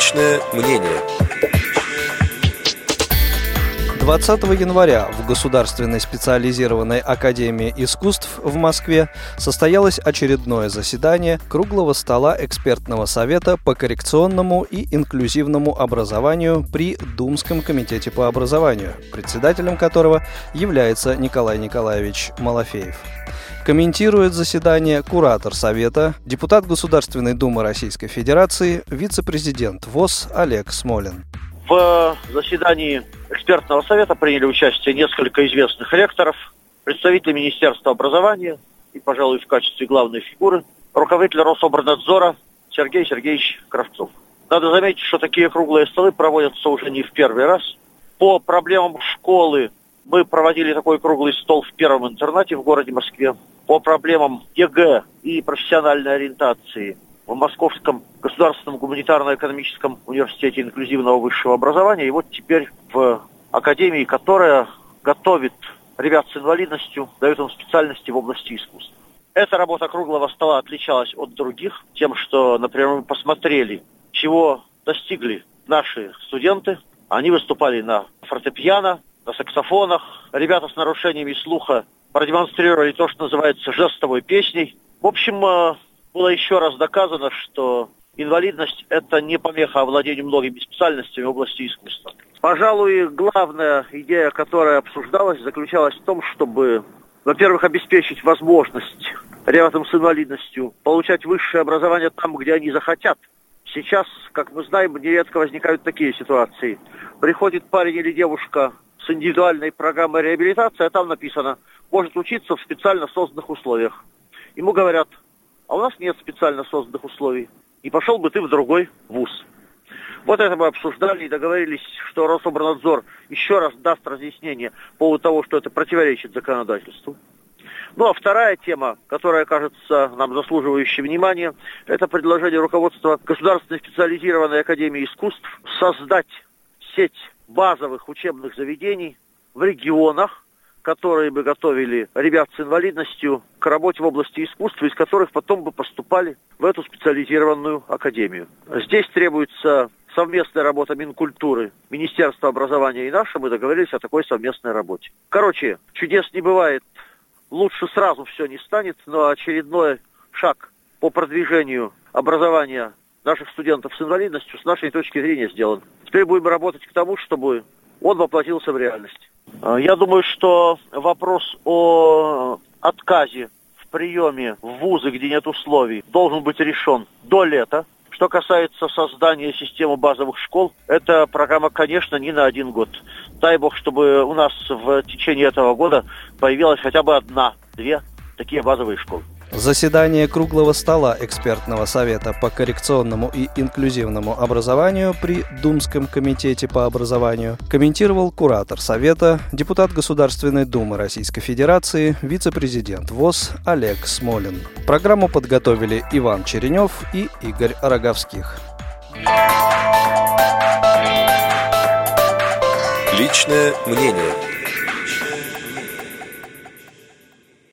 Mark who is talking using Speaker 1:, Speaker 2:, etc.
Speaker 1: Личное мнение.
Speaker 2: 20 января в Государственной специализированной академии искусств в Москве состоялось очередное заседание круглого стола экспертного совета по коррекционному и инклюзивному образованию при Думском комитете по образованию, председателем которого является Николай Николаевич Малафеев. Комментирует заседание куратор Совета, депутат Государственной Думы Российской Федерации, вице-президент ВОЗ Олег Смолин.
Speaker 3: В заседании экспертного совета приняли участие несколько известных ректоров, представители Министерства образования и, пожалуй, в качестве главной фигуры руководитель Рособрнадзора Сергей Сергеевич Кравцов. Надо заметить, что такие круглые столы проводятся уже не в первый раз. По проблемам школы мы проводили такой круглый стол в первом интернате в городе Москве. По проблемам ЕГЭ и профессиональной ориентации в Московском государственном гуманитарно-экономическом университете инклюзивного высшего образования. И вот теперь в академии, которая готовит ребят с инвалидностью, дает им специальности в области искусства. Эта работа круглого стола отличалась от других тем, что, например, мы посмотрели, чего достигли наши студенты. Они выступали на фортепиано, саксофонах. Ребята с нарушениями слуха продемонстрировали то, что называется жестовой песней. В общем, э, было еще раз доказано, что инвалидность – это не помеха овладению многими специальностями в области искусства. Пожалуй, главная идея, которая обсуждалась, заключалась в том, чтобы, во-первых, обеспечить возможность ребятам с инвалидностью получать высшее образование там, где они захотят. Сейчас, как мы знаем, нередко возникают такие ситуации. Приходит парень или девушка с индивидуальной программой реабилитации, а там написано, может учиться в специально созданных условиях. Ему говорят, а у нас нет специально созданных условий. И пошел бы ты в другой вуз. Вот это мы обсуждали и договорились, что Рособорнадзор еще раз даст разъяснение по поводу того, что это противоречит законодательству. Ну а вторая тема, которая кажется нам заслуживающей внимания, это предложение руководства Государственной специализированной академии искусств создать сеть базовых учебных заведений в регионах, которые бы готовили ребят с инвалидностью к работе в области искусства, из которых потом бы поступали в эту специализированную академию. Здесь требуется совместная работа Минкультуры, Министерства образования и наша, мы договорились о такой совместной работе. Короче, чудес не бывает, лучше сразу все не станет, но очередной шаг по продвижению образования наших студентов с инвалидностью с нашей точки зрения сделан. Теперь будем работать к тому, чтобы он воплотился в реальность. А, я думаю, что вопрос о отказе в приеме в вузы, где нет условий, должен быть решен до лета. Что касается создания системы базовых школ, эта программа, конечно, не на один год. Дай бог, чтобы у нас в течение этого года появилась хотя бы одна, две такие базовые школы.
Speaker 2: Заседание круглого стола экспертного совета по коррекционному и инклюзивному образованию при Думском комитете по образованию комментировал куратор совета, депутат Государственной Думы Российской Федерации, вице-президент ВОЗ Олег Смолин. Программу подготовили Иван Черенев и Игорь Роговских.
Speaker 1: Личное мнение.